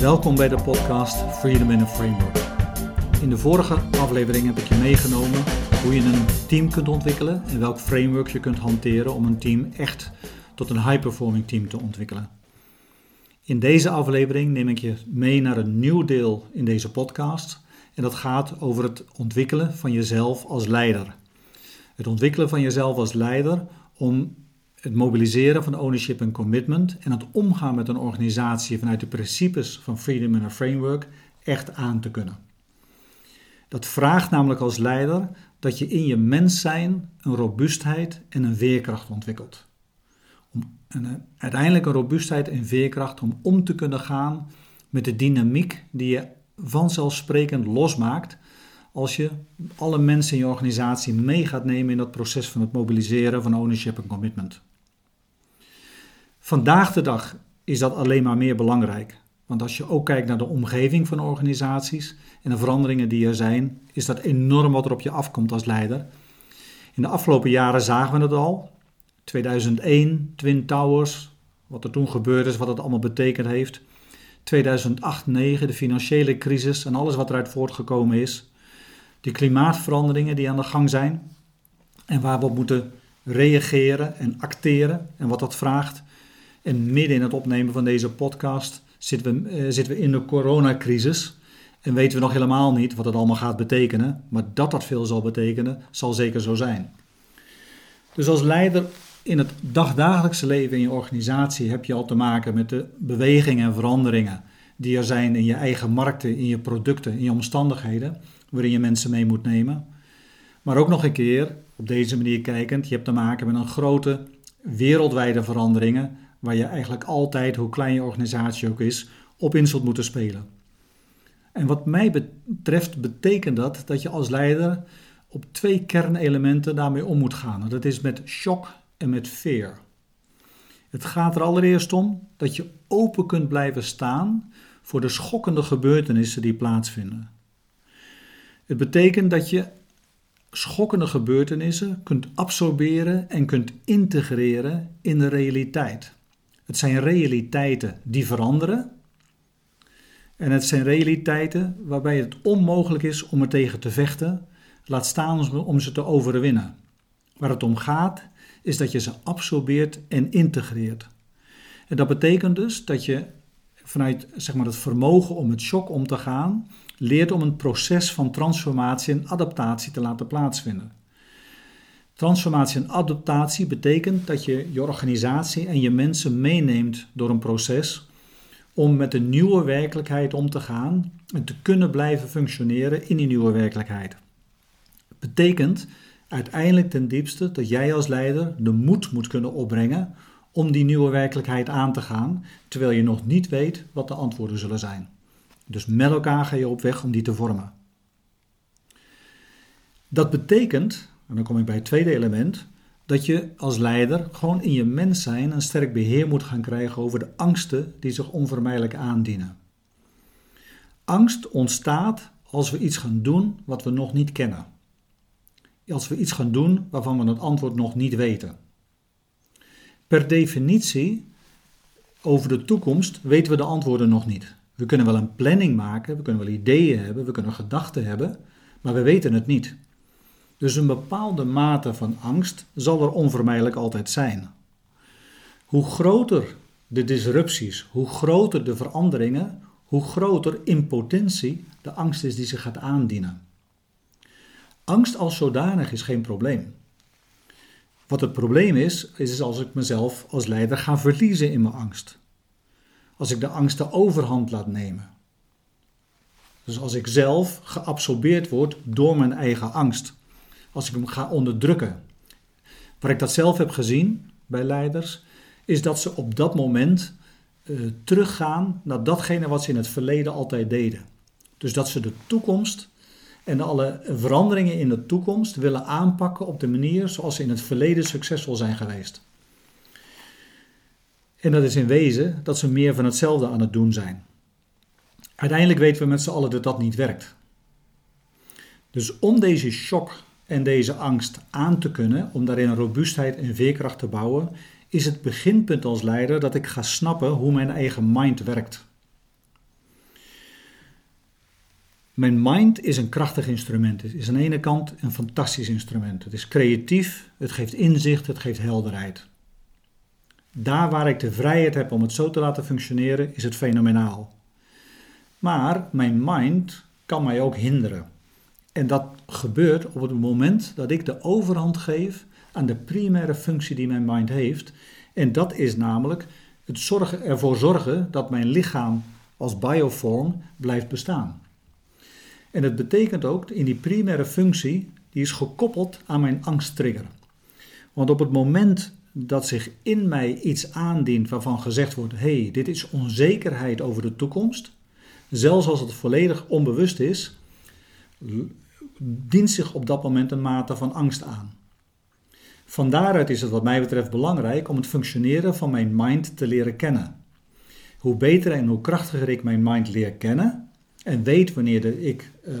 Welkom bij de podcast Freedom in a Framework. In de vorige aflevering heb ik je meegenomen hoe je een team kunt ontwikkelen en welk framework je kunt hanteren om een team echt tot een high-performing team te ontwikkelen. In deze aflevering neem ik je mee naar een nieuw deel in deze podcast en dat gaat over het ontwikkelen van jezelf als leider. Het ontwikkelen van jezelf als leider om het mobiliseren van ownership en commitment en het omgaan met een organisatie vanuit de principes van Freedom in a Framework echt aan te kunnen. Dat vraagt namelijk als leider dat je in je mens zijn een robuustheid en een veerkracht ontwikkelt. Om, en, uh, uiteindelijk een robuustheid en veerkracht om om te kunnen gaan met de dynamiek die je vanzelfsprekend losmaakt als je alle mensen in je organisatie mee gaat nemen in dat proces van het mobiliseren van ownership en commitment. Vandaag de dag is dat alleen maar meer belangrijk. Want als je ook kijkt naar de omgeving van organisaties en de veranderingen die er zijn, is dat enorm wat er op je afkomt als leider. In de afgelopen jaren zagen we het al. 2001, Twin Towers, wat er toen gebeurd is, wat het allemaal betekend heeft. 2008, 2009, de financiële crisis en alles wat eruit voortgekomen is. De klimaatveranderingen die aan de gang zijn en waar we op moeten reageren en acteren en wat dat vraagt. En midden in het opnemen van deze podcast zitten we, uh, zitten we in de coronacrisis. En weten we nog helemaal niet wat het allemaal gaat betekenen. Maar dat dat veel zal betekenen, zal zeker zo zijn. Dus als leider in het dagdagelijkse leven in je organisatie heb je al te maken met de bewegingen en veranderingen die er zijn in je eigen markten, in je producten, in je omstandigheden, waarin je mensen mee moet nemen. Maar ook nog een keer, op deze manier kijkend, je hebt te maken met een grote wereldwijde veranderingen waar je eigenlijk altijd, hoe klein je organisatie ook is, op in zult moeten spelen. En wat mij betreft betekent dat dat je als leider op twee kernelementen daarmee om moet gaan. Dat is met shock en met fear. Het gaat er allereerst om dat je open kunt blijven staan voor de schokkende gebeurtenissen die plaatsvinden. Het betekent dat je schokkende gebeurtenissen kunt absorberen en kunt integreren in de realiteit. Het zijn realiteiten die veranderen. En het zijn realiteiten waarbij het onmogelijk is om er tegen te vechten, laat staan om ze te overwinnen. Waar het om gaat, is dat je ze absorbeert en integreert. En dat betekent dus dat je vanuit zeg maar, het vermogen om met shock om te gaan, leert om een proces van transformatie en adaptatie te laten plaatsvinden. Transformatie en adaptatie betekent dat je je organisatie en je mensen meeneemt door een proces om met een nieuwe werkelijkheid om te gaan en te kunnen blijven functioneren in die nieuwe werkelijkheid. Betekent uiteindelijk ten diepste dat jij als leider de moed moet kunnen opbrengen om die nieuwe werkelijkheid aan te gaan, terwijl je nog niet weet wat de antwoorden zullen zijn. Dus met elkaar ga je op weg om die te vormen. Dat betekent en dan kom ik bij het tweede element, dat je als leider gewoon in je mens zijn een sterk beheer moet gaan krijgen over de angsten die zich onvermijdelijk aandienen. Angst ontstaat als we iets gaan doen wat we nog niet kennen. Als we iets gaan doen waarvan we het antwoord nog niet weten. Per definitie, over de toekomst weten we de antwoorden nog niet. We kunnen wel een planning maken, we kunnen wel ideeën hebben, we kunnen gedachten hebben, maar we weten het niet. Dus een bepaalde mate van angst zal er onvermijdelijk altijd zijn. Hoe groter de disrupties, hoe groter de veranderingen, hoe groter in potentie de angst is die zich gaat aandienen. Angst als zodanig is geen probleem. Wat het probleem is, is als ik mezelf als leider ga verliezen in mijn angst. Als ik de angst de overhand laat nemen. Dus als ik zelf geabsorbeerd word door mijn eigen angst als ik hem ga onderdrukken. Waar ik dat zelf heb gezien bij leiders, is dat ze op dat moment uh, teruggaan naar datgene wat ze in het verleden altijd deden. Dus dat ze de toekomst en alle veranderingen in de toekomst willen aanpakken op de manier zoals ze in het verleden succesvol zijn geweest. En dat is in wezen dat ze meer van hetzelfde aan het doen zijn. Uiteindelijk weten we met z'n allen dat dat niet werkt. Dus om deze shock en deze angst aan te kunnen, om daarin robuustheid en veerkracht te bouwen, is het beginpunt als leider dat ik ga snappen hoe mijn eigen mind werkt. Mijn mind is een krachtig instrument. Het is aan de ene kant een fantastisch instrument. Het is creatief, het geeft inzicht, het geeft helderheid. Daar waar ik de vrijheid heb om het zo te laten functioneren, is het fenomenaal. Maar mijn mind kan mij ook hinderen. En dat gebeurt op het moment dat ik de overhand geef aan de primaire functie die mijn mind heeft. En dat is namelijk het zorgen, ervoor zorgen dat mijn lichaam als bioform blijft bestaan. En het betekent ook, in die primaire functie, die is gekoppeld aan mijn angsttrigger. Want op het moment dat zich in mij iets aandient waarvan gezegd wordt: hé, hey, dit is onzekerheid over de toekomst, zelfs als het volledig onbewust is, dient zich op dat moment een mate van angst aan. Van daaruit is het wat mij betreft belangrijk om het functioneren van mijn mind te leren kennen. Hoe beter en hoe krachtiger ik mijn mind leer kennen en weet wanneer, ik, uh,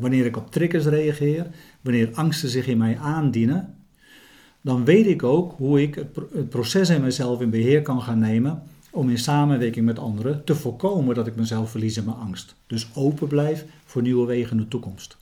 wanneer ik op triggers reageer, wanneer angsten zich in mij aandienen, dan weet ik ook hoe ik het proces in mezelf in beheer kan gaan nemen om in samenwerking met anderen te voorkomen dat ik mezelf verlies in mijn angst. Dus open blijf voor nieuwe wegen in de toekomst.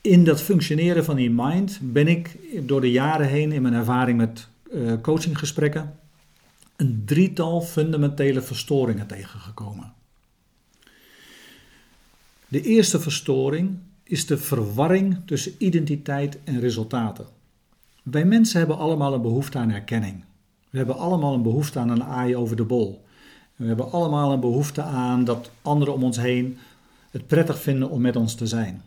In dat functioneren van die mind ben ik door de jaren heen in mijn ervaring met uh, coachinggesprekken een drietal fundamentele verstoringen tegengekomen. De eerste verstoring is de verwarring tussen identiteit en resultaten. Wij mensen hebben allemaal een behoefte aan erkenning. We hebben allemaal een behoefte aan een aai over de bol. We hebben allemaal een behoefte aan dat anderen om ons heen het prettig vinden om met ons te zijn.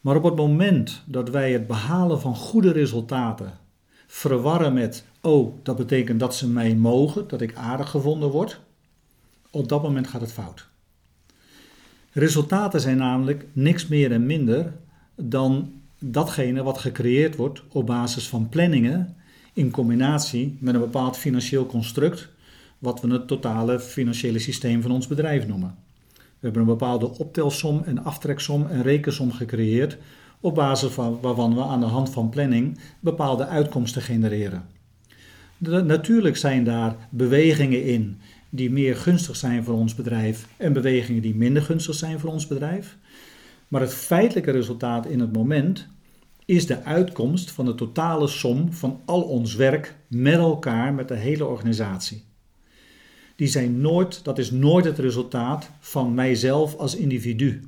Maar op het moment dat wij het behalen van goede resultaten verwarren met, oh, dat betekent dat ze mij mogen, dat ik aardig gevonden word, op dat moment gaat het fout. Resultaten zijn namelijk niks meer en minder dan datgene wat gecreëerd wordt op basis van planningen in combinatie met een bepaald financieel construct, wat we het totale financiële systeem van ons bedrijf noemen. We hebben een bepaalde optelsom en aftreksom en rekensom gecreëerd, op basis van waarvan we aan de hand van planning bepaalde uitkomsten genereren. natuurlijk zijn daar bewegingen in die meer gunstig zijn voor ons bedrijf en bewegingen die minder gunstig zijn voor ons bedrijf. Maar het feitelijke resultaat in het moment is de uitkomst van de totale som van al ons werk met elkaar, met de hele organisatie. Die zijn nooit, dat is nooit het resultaat van mijzelf als individu.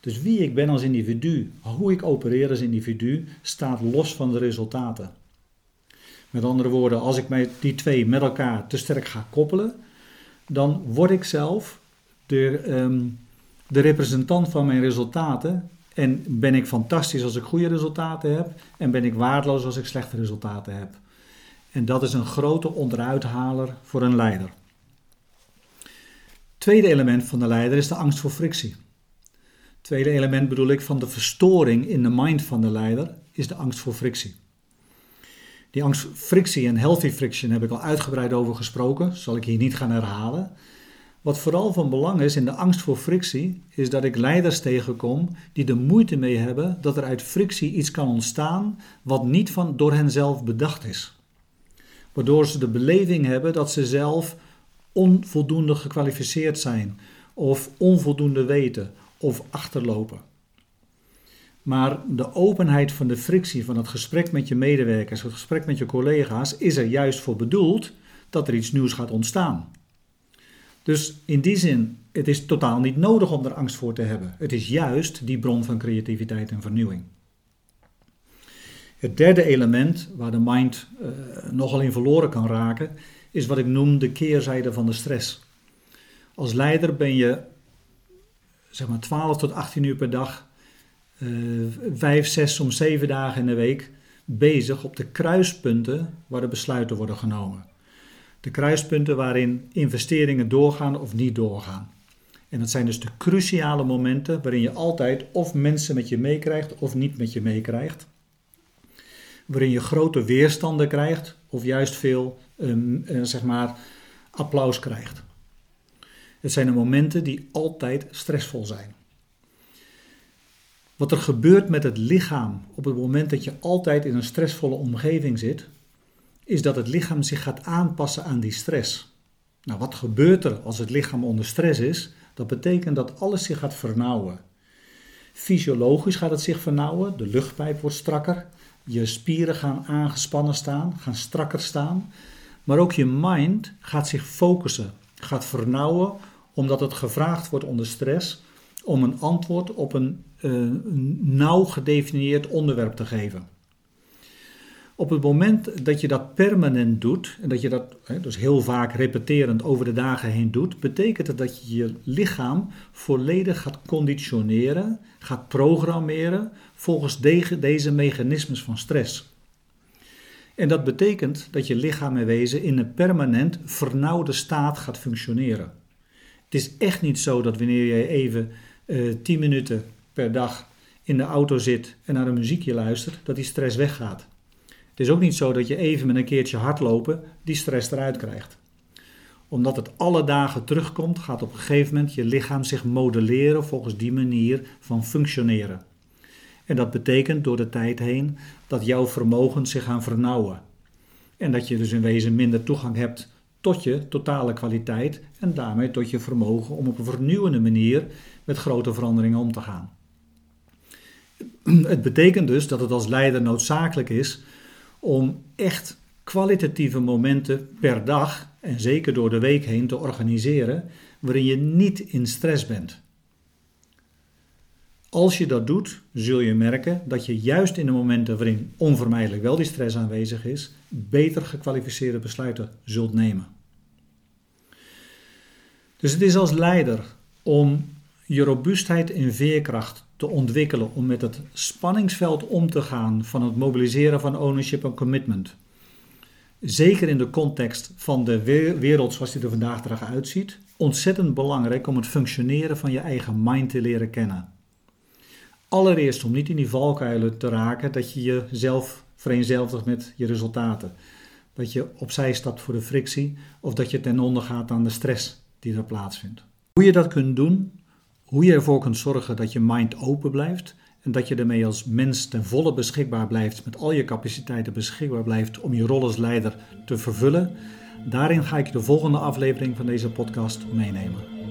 Dus wie ik ben als individu, hoe ik opereer als individu, staat los van de resultaten. Met andere woorden, als ik mij die twee met elkaar te sterk ga koppelen, dan word ik zelf de, ehm, de representant van mijn resultaten. En ben ik fantastisch als ik goede resultaten heb, en ben ik waardeloos als ik slechte resultaten heb. En dat is een grote onderuithaler voor een leider. Tweede element van de leider is de angst voor frictie. Tweede element bedoel ik van de verstoring in de mind van de leider is de angst voor frictie. Die angst frictie en healthy friction heb ik al uitgebreid over gesproken, zal ik hier niet gaan herhalen. Wat vooral van belang is in de angst voor frictie, is dat ik leiders tegenkom die er moeite mee hebben dat er uit frictie iets kan ontstaan wat niet van, door hen zelf bedacht is. Waardoor ze de beleving hebben dat ze zelf onvoldoende gekwalificeerd zijn, of onvoldoende weten, of achterlopen. Maar de openheid van de frictie van het gesprek met je medewerkers, het gesprek met je collega's, is er juist voor bedoeld dat er iets nieuws gaat ontstaan. Dus in die zin, het is totaal niet nodig om er angst voor te hebben. Het is juist die bron van creativiteit en vernieuwing. Het derde element waar de mind uh, nogal in verloren kan raken, is wat ik noem de keerzijde van de stress. Als leider ben je zeg maar 12 tot 18 uur per dag vijf, zes, soms zeven dagen in de week bezig op de kruispunten waar de besluiten worden genomen. De kruispunten waarin investeringen doorgaan of niet doorgaan. En dat zijn dus de cruciale momenten waarin je altijd of mensen met je meekrijgt of niet met je meekrijgt. Waarin je grote weerstanden krijgt of juist veel um, uh, zeg maar, applaus krijgt. Het zijn de momenten die altijd stressvol zijn. Wat er gebeurt met het lichaam op het moment dat je altijd in een stressvolle omgeving zit, is dat het lichaam zich gaat aanpassen aan die stress. Nou, wat gebeurt er als het lichaam onder stress is? Dat betekent dat alles zich gaat vernauwen. Fysiologisch gaat het zich vernauwen, de luchtpijp wordt strakker, je spieren gaan aangespannen staan, gaan strakker staan. Maar ook je mind gaat zich focussen, gaat vernauwen, omdat het gevraagd wordt onder stress om een antwoord op een, uh, nauw gedefinieerd onderwerp te geven. Op het moment dat je dat permanent doet, en dat je dat dus heel vaak repeterend over de dagen heen doet, betekent het dat je je lichaam volledig gaat conditioneren, gaat programmeren volgens deze mechanismes van stress. En dat betekent dat je lichaam en wezen in een permanent vernauwde staat gaat functioneren. Het is echt niet zo dat wanneer je even uh, eh, 10 minuten per dag in de auto zit en naar een muziekje luistert, dat die stress weggaat. Het is ook niet zo dat je even met een keertje hardlopen die stress eruit krijgt. Omdat het alle dagen terugkomt, gaat op een gegeven moment je lichaam zich modelleren volgens die manier van functioneren. En dat betekent door de tijd heen dat jouw vermogens zich gaan vernauwen. En dat je dus in wezen minder toegang hebt tot je totale kwaliteit en daarmee tot je vermogen om op een vernieuwende manier met grote veranderingen om te gaan. Het betekent dus dat het als leider noodzakelijk is om echt kwalitatieve momenten per dag en zeker door de week heen te organiseren waarin je niet in stress bent. Als je dat doet, zul je merken dat je juist in de momenten waarin onvermijdelijk wel die stress aanwezig is, beter gekwalificeerde besluiten zult nemen. Dus het is als leider om je robuustheid en veerkracht te ontwikkelen om met het spanningsveld om te gaan van het mobiliseren van ownership en commitment. Zeker in de context van de wereld zoals die er vandaag de dag uitziet, ontzettend belangrijk om het functioneren van je eigen mind te leren kennen. Allereerst om niet in die valkuilen te raken dat je jezelf vereenzelvigt met je resultaten. Dat je opzij stapt voor de frictie of dat je ten onder gaat aan de stress die er plaatsvindt. Hoe je dat kunt doen, hoe je ervoor kunt zorgen dat je mind open blijft en dat je ermee als mens ten volle beschikbaar blijft, met al je capaciteiten beschikbaar blijft om je rol als leider te vervullen. Daarin ga ik de volgende aflevering van deze podcast meenemen.